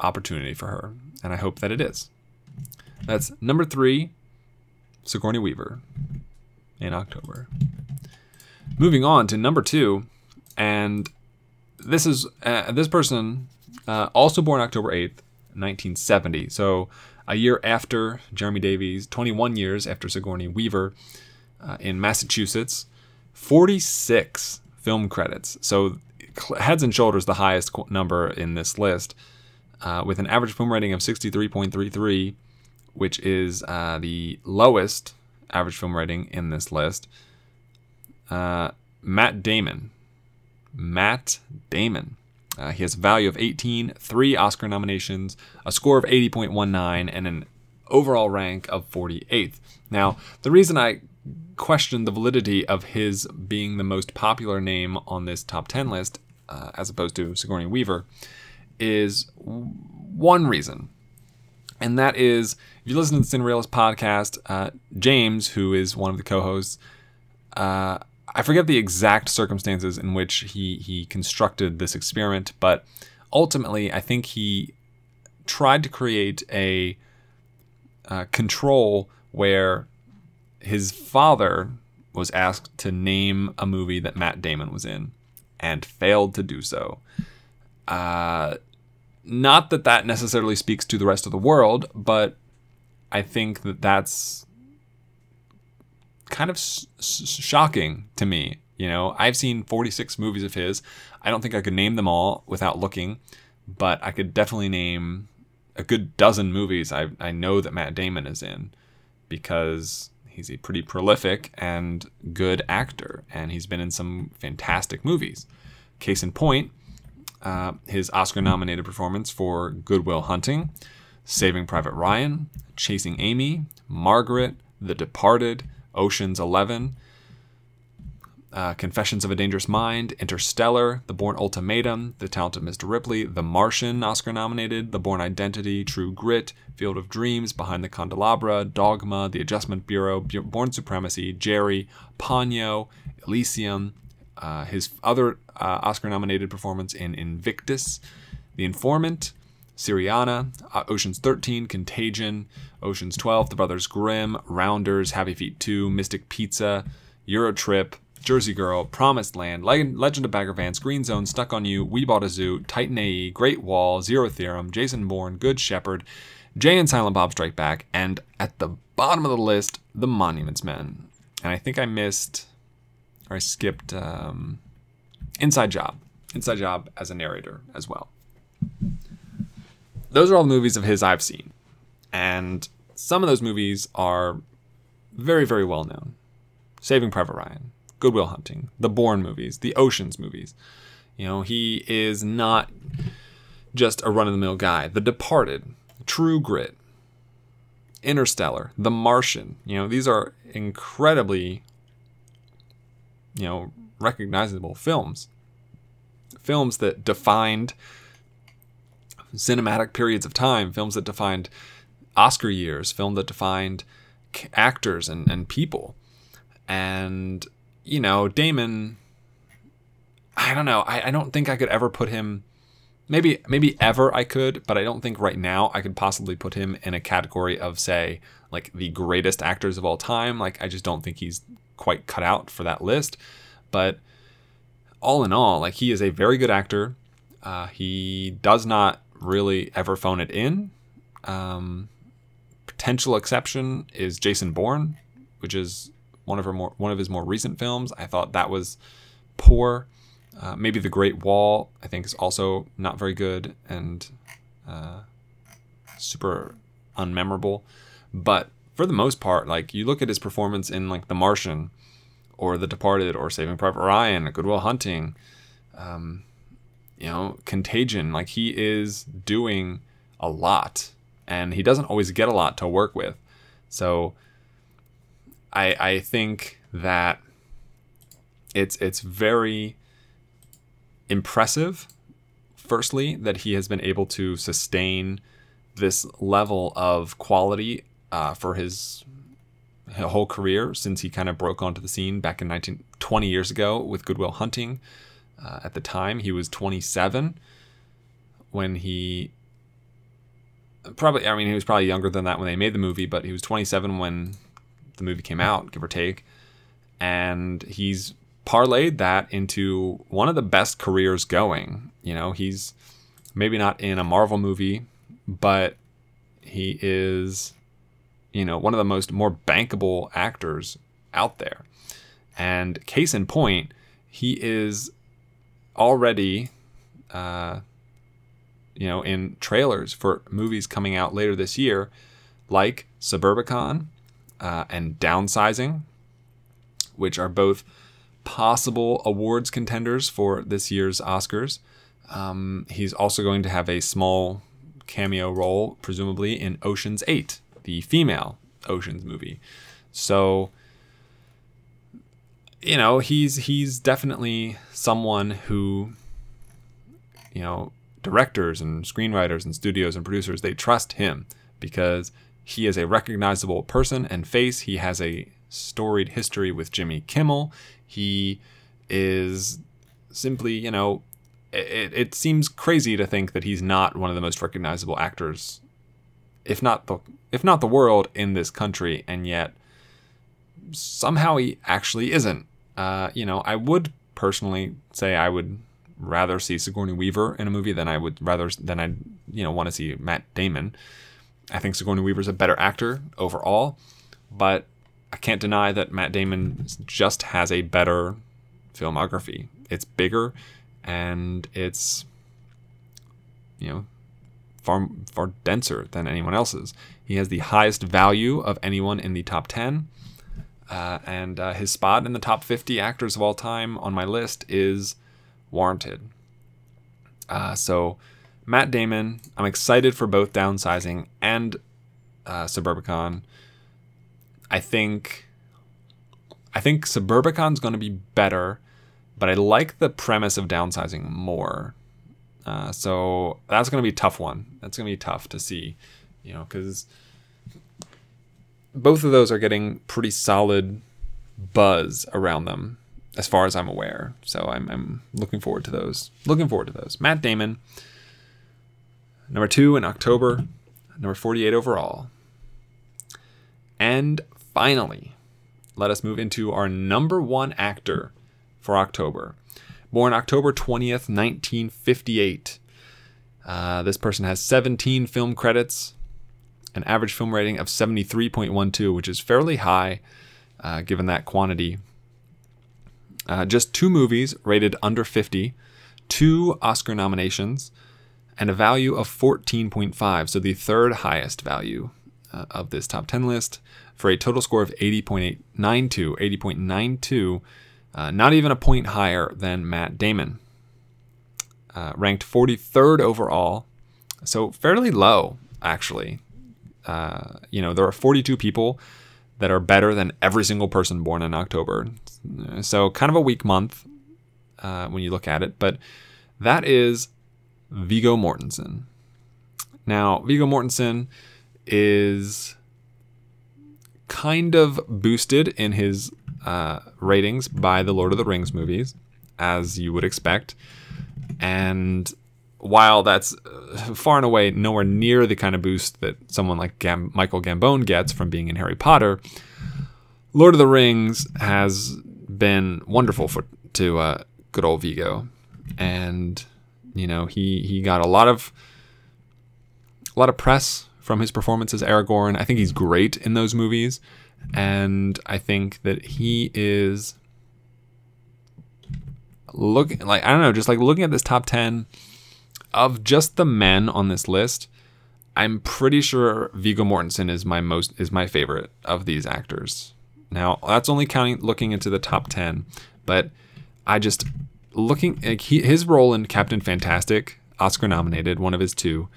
opportunity for her, and I hope that it is. That's number three, Sigourney Weaver, in October. Moving on to number two, and this is uh, this person uh, also born October eighth, nineteen seventy. So a year after Jeremy Davies, 21 years after Sigourney Weaver uh, in Massachusetts, 46 film credits. So heads and shoulders the highest number in this list, uh, with an average film rating of 63.33, which is uh, the lowest average film rating in this list. Uh, Matt Damon. Matt Damon uh, he has a value of 18, three Oscar nominations, a score of 80.19, and an overall rank of 48th. Now, the reason I question the validity of his being the most popular name on this top 10 list, uh, as opposed to Sigourney Weaver, is one reason. And that is, if you listen to the Cinerealist podcast, uh, James, who is one of the co hosts, uh, I forget the exact circumstances in which he he constructed this experiment, but ultimately, I think he tried to create a uh, control where his father was asked to name a movie that Matt Damon was in and failed to do so. Uh, not that that necessarily speaks to the rest of the world, but I think that that's kind of shocking to me. You know, I've seen 46 movies of his. I don't think I could name them all without looking, but I could definitely name a good dozen movies I, I know that Matt Damon is in because he's a pretty prolific and good actor, and he's been in some fantastic movies. Case in point, uh, his Oscar nominated performance for Good Will Hunting, Saving Private Ryan, Chasing Amy, Margaret, The Departed, Ocean's Eleven, uh, Confessions of a Dangerous Mind, Interstellar, The Bourne Ultimatum, The Talented Mr. Ripley, The Martian, Oscar nominated, The Bourne Identity, True Grit, Field of Dreams, Behind the Candelabra, Dogma, The Adjustment Bureau, Bu- Bourne Supremacy, Gerry, Ponyo, Elysium, uh, his other uh, Oscar nominated performance in Invictus, The Informant, Syriana, uh, Ocean's 13, Contagion, Ocean's 12, The Brothers Grimm, Rounders, Happy Feet 2, Mystic Pizza, Eurotrip, Jersey Girl, Promised Land, Legend of Bagger Vance, Green Zone, Stuck on You, We Bought a Zoo, Titan AE, Great Wall, Zero Theorem, Jason Bourne, Good Shepherd, Jay and Silent Bob Strike Back, and at the bottom of the list, The Monuments Men. And I think I missed, or I skipped um, Inside Job. Inside Job as a narrator as well. Those are all the movies of his I've seen. And some of those movies are very, very well known. Saving Private Ryan, Good Will Hunting, the Bourne movies, the Oceans movies. You know, he is not just a run of the mill guy. The Departed, True Grit, Interstellar, The Martian. You know, these are incredibly, you know, recognizable films. Films that defined cinematic periods of time, films that defined Oscar years, film that defined actors and, and people. And, you know, Damon, I don't know. I, I don't think I could ever put him maybe maybe ever I could, but I don't think right now I could possibly put him in a category of say like the greatest actors of all time. Like I just don't think he's quite cut out for that list. But all in all, like he is a very good actor. Uh, he does not really ever phone it in. Um, potential exception is Jason Bourne, which is one of her more one of his more recent films. I thought that was poor. Uh, maybe The Great Wall, I think, is also not very good and uh, super unmemorable. But for the most part, like you look at his performance in like The Martian, or The Departed, or Saving Private Ryan, Good Will Hunting, um, you know, Contagion. Like he is doing a lot, and he doesn't always get a lot to work with. So I I think that it's it's very impressive firstly that he has been able to sustain this level of quality uh, for his whole career since he kind of broke onto the scene back in 19, 20 years ago with Good Will Hunting. Uh, at the time, he was 27 when he probably, I mean, he was probably younger than that when they made the movie, but he was 27 when the movie came out, give or take. And he's parlayed that into one of the best careers going. You know, he's maybe not in a Marvel movie, but he is, you know, one of the most more bankable actors out there. And case in point, he is already, uh, you know, in trailers for movies coming out later this year, like Suburbicon uh, and Downsizing, which are both possible awards contenders for this year's Oscars. Um, he's also going to have a small cameo role, presumably in Ocean's 8, the female Ocean's movie. So, you know, he's he's definitely someone who, you know, directors and screenwriters and studios and producers they trust him because he is a recognizable person and face. He has a storied history with Jimmy Kimmel. He is simply, you know, it, it seems crazy to think that he's not one of the most recognizable actors, if not the if not the world in this country, and yet somehow he actually isn't. Uh, you know, I would personally say I would rather see Sigourney Weaver in a movie than I would rather than I you know want to see Matt Damon. I think Sigourney Weaver's a better actor overall, but I can't deny that Matt Damon just has a better filmography. It's bigger and it's you know far far denser than anyone else's. He has the highest value of anyone in the top 10. Uh, and uh, his spot in the top 50 actors of all time on my list is warranted. Uh, so, Matt Damon, I'm excited for both Downsizing and uh, Suburbicon. I think I think Suburbicon's going to be better, but I like the premise of downsizing more. Uh, so that's going to be a tough one. That's going to be tough to see, you know, because both of those are getting pretty solid buzz around them, as far as I'm aware. So I'm, I'm looking forward to those. Looking forward to those. Matt Damon, number two in October, number 48 overall. And finally, let us move into our number one actor for October. Born October 20th, 1958. Uh, this person has 17 film credits, an average film rating of 73.12, which is fairly high uh, given that quantity. Uh, just two movies rated under 50, two Oscar nominations, and a value of 14.5, so the third highest value uh, of this top 10 list for a total score of 80.892, 80.92, uh, not even a point higher than Matt Damon. Uh, ranked 43rd overall, so fairly low, actually. Uh, you know, there are 42 people that are better than every single person born in October. So, kind of a weak month uh, when you look at it, but that is Viggo Mortensen. Now, Viggo Mortensen is kind of boosted in his uh, ratings by the Lord of the Rings movies, as you would expect. And while that's uh, far and away nowhere near the kind of boost that someone like Gam- Michael Gambon gets from being in Harry Potter, Lord of the Rings has been wonderful for to uh, good old Viggo, and you know he he got a lot of a lot of press from his performance as Aragorn. I think he's great in those movies, and I think that he is looking like I don't know, just like looking at this top ten of just the men on this list. I'm pretty sure Viggo Mortensen is my most is my favorite of these actors. Now that's only counting looking into the top ten, but I just looking like he, his role in Captain Fantastic, Oscar nominated, one of his two,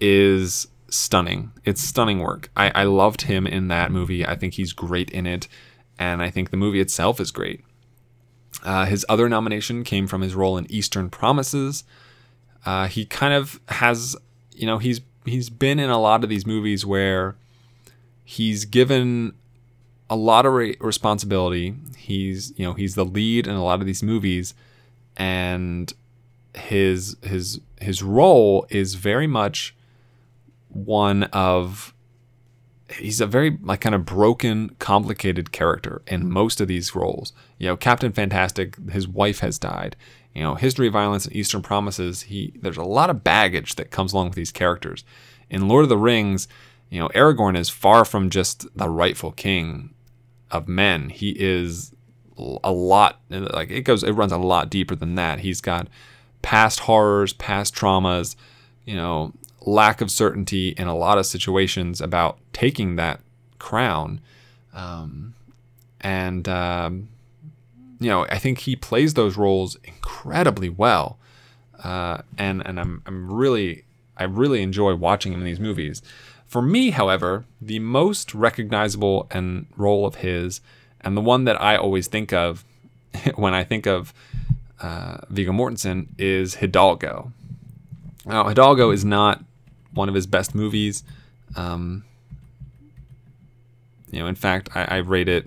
is stunning. It's stunning work. I, I loved him in that movie. I think he's great in it, and I think the movie itself is great. Uh, his other nomination came from his role in Eastern Promises. Uh, he kind of has, you know, he's he's been in a lot of these movies where he's given a lot of re- responsibility. He's, you know, he's the lead in a lot of these movies, and his his his role is very much one of he's a very like kind of broken complicated character in most of these roles you know captain fantastic his wife has died you know history of violence and eastern promises he there's a lot of baggage that comes along with these characters. In lord of the rings you know aragorn is far from just the rightful king of men. He is a lot like it goes it runs a lot deeper than that. He's got past horrors past traumas you know lack of certainty in a lot of situations about taking that crown. Um, and, um, you know, I think he plays those roles incredibly well. Uh, and and I'm, I'm really, I really enjoy watching him in these movies. For me, however, the most recognizable and role of his, and the one that I always think of when I think of uh, Viggo Mortensen, is Hidalgo. Now, Hidalgo is not one of his best movies. Um, you know, in fact, I, I, rate it.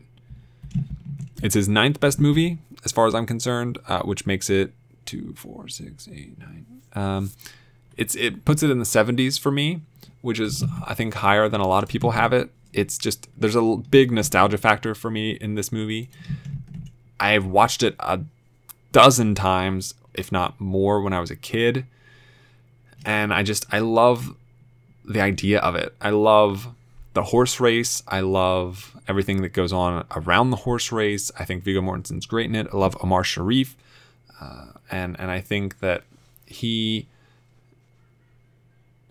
It's his ninth best movie, as far as I'm concerned, uh, which makes it two, four, six, eight, nine. Um, it's it puts it in the 70s for me, which is I think higher than a lot of people have it. It's just there's a big nostalgia factor for me in this movie. I've watched it a dozen times, if not more, when I was a kid and I just I love the idea of it. I love the horse race. I love everything that goes on around the horse race. I think Viggo Mortensen's great in it. I love Omar Sharif, uh, and and I think that he.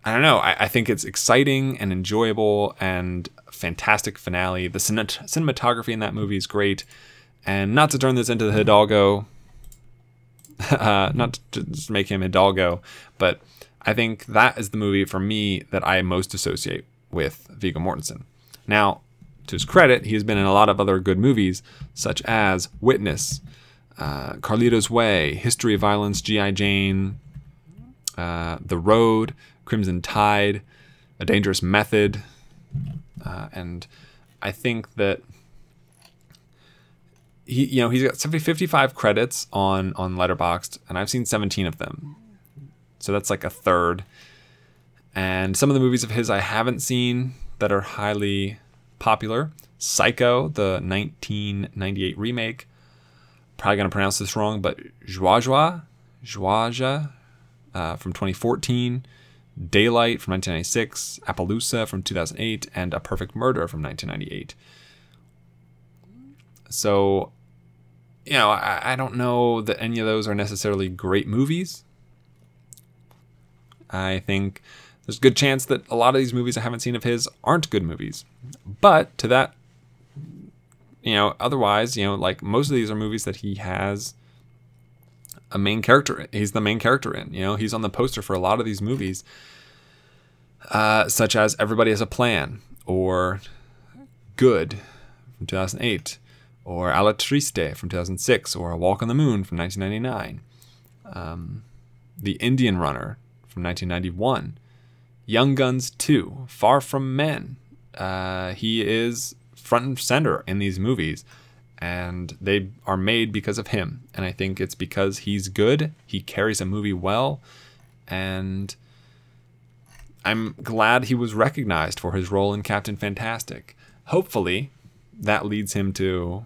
I don't know. I, I, think it's exciting and enjoyable and fantastic finale. The cinematography in that movie is great, and not to turn this into the Hidalgo, uh, not to just make him Hidalgo, but I think that is the movie for me that I most associate with Viggo Mortensen. Now, to his credit, he has been in a lot of other good movies, such as Witness, uh, Carlito's Way, History of Violence, G.I. Jane, uh, The Road, Crimson Tide, A Dangerous Method, uh, and I think that he, you know, he's got 55 credits on on Letterboxd, and I've seen 17 of them. So that's like a third. And some of the movies of his I haven't seen that are highly popular. Psycho, the 1998 remake. Probably going to pronounce this wrong, but Joie Joie, Joie uh, from 2014. Daylight from 1996, Appaloosa from 2008, and A Perfect Murder from 1998. So, you know, I, I don't know that any of those are necessarily great movies. I think there's a good chance that a lot of these movies I haven't seen of his aren't good movies. But to that, you know, otherwise, you know, like most of these are movies that he has a main character. He's the main character in. You know, he's on the poster for a lot of these movies, uh, such as Everybody Has a Plan or Good from 2008 or Alatriste from 2006 or A Walk on the Moon from 1999. Um, the Indian Runner from 1991. Young Guns 2, Far From Men. Uh, he is front and center in these movies, and they are made because of him. And I think it's because he's good, he carries a movie well, and I'm glad he was recognized for his role in Captain Fantastic. Hopefully, that leads him to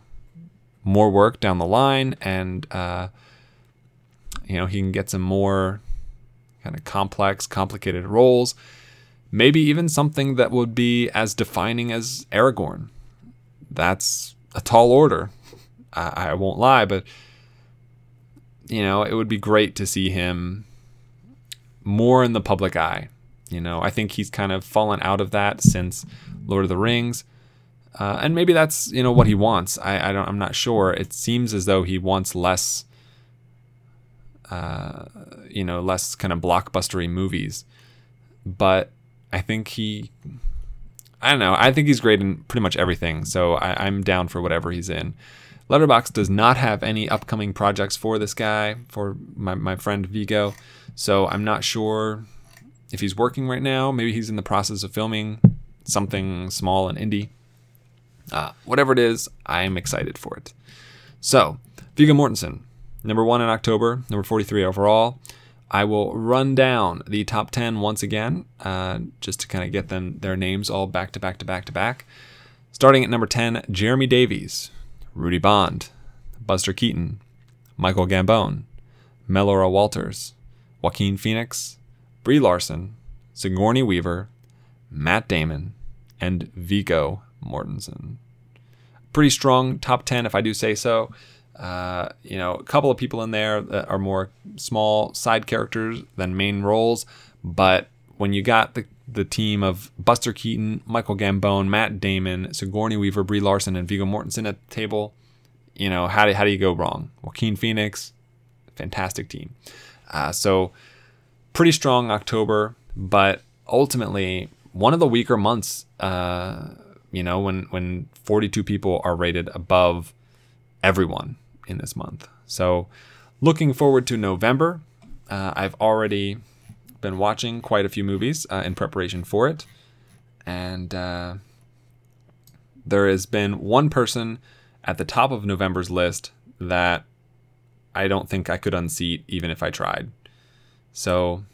more work down the line, and uh, you know he can get some more kind of complex, complicated roles. Maybe even something that would be as defining as Aragorn. That's a tall order. I, I won't lie, but you know it would be great to see him more in the public eye. You know, I think he's kind of fallen out of that since Lord of the Rings. Uh, and maybe that's you know what he wants. I, I don't. I'm not sure. It seems as though he wants less, uh, you know, less kind of blockbustery movies. But I think he, I don't know. I think he's great in pretty much everything. So I, I'm down for whatever he's in. Letterboxd does not have any upcoming projects for this guy, for my, my friend Viggo. So I'm not sure if he's working right now. Maybe he's in the process of filming something small and indie. Uh, whatever it is, I'm excited for it. So, Viggo Mortensen, number one in October, number 43 overall. I will run down the top 10 once again, uh, just to kind of get them their names all back to back to back to back. Starting at number 10, Jeremy Davies, Rudy Bond, Buster Keaton, Michael Gambon, Melora Walters, Joaquin Phoenix, Brie Larson, Sigourney Weaver, Matt Damon, and Viggo Mortensen. Pretty strong top 10, if I do say so. Uh, you know, a couple of people in there that are more small side characters than main roles, but when you got the the team of Buster Keaton, Michael Gambon, Matt Damon, Sigourney Weaver, Brie Larson, and Viggo Mortensen at the table, you know, how do, how do you go wrong? Joaquin Phoenix, fantastic team. Uh, so, pretty strong October, but ultimately one of the weaker months. Uh, you know, when when 42 people are rated above everyone in this month. So, looking forward to November. Uh, I've already been watching quite a few movies uh, in preparation for it, and uh, there has been one person at the top of November's list that I don't think I could unseat even if I tried. So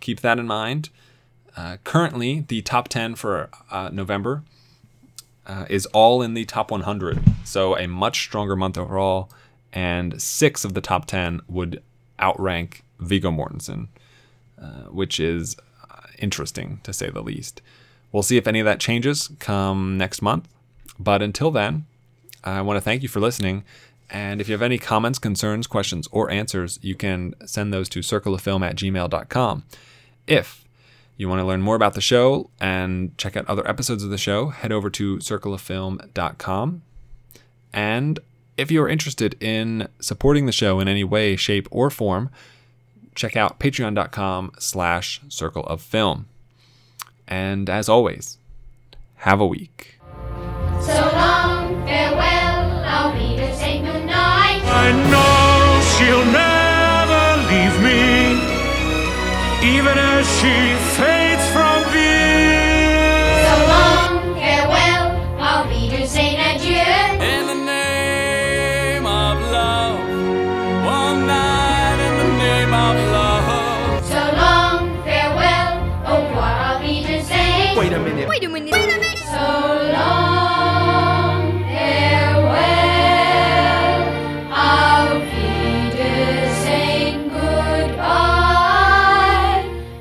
keep that in mind. Uh, currently, the top 10 for uh, November uh, is all in the top 100. So a much stronger month overall. And six of the top 10 would outrank Viggo Mortensen, uh, which is uh, interesting to say the least. We'll see if any of that changes come next month. But until then, I want to thank you for listening. And if you have any comments, concerns, questions, or answers, you can send those to circleoffilm at gmail.com. If you want to learn more about the show and check out other episodes of the show, head over to circleoffilm.com. And if you are interested in supporting the show in any way, shape, or form, check out patreon.com slash circle of film. And as always, have a week. So long, farewell, I'll be to say goodnight. I know she'll never leave me, even as she fades from view.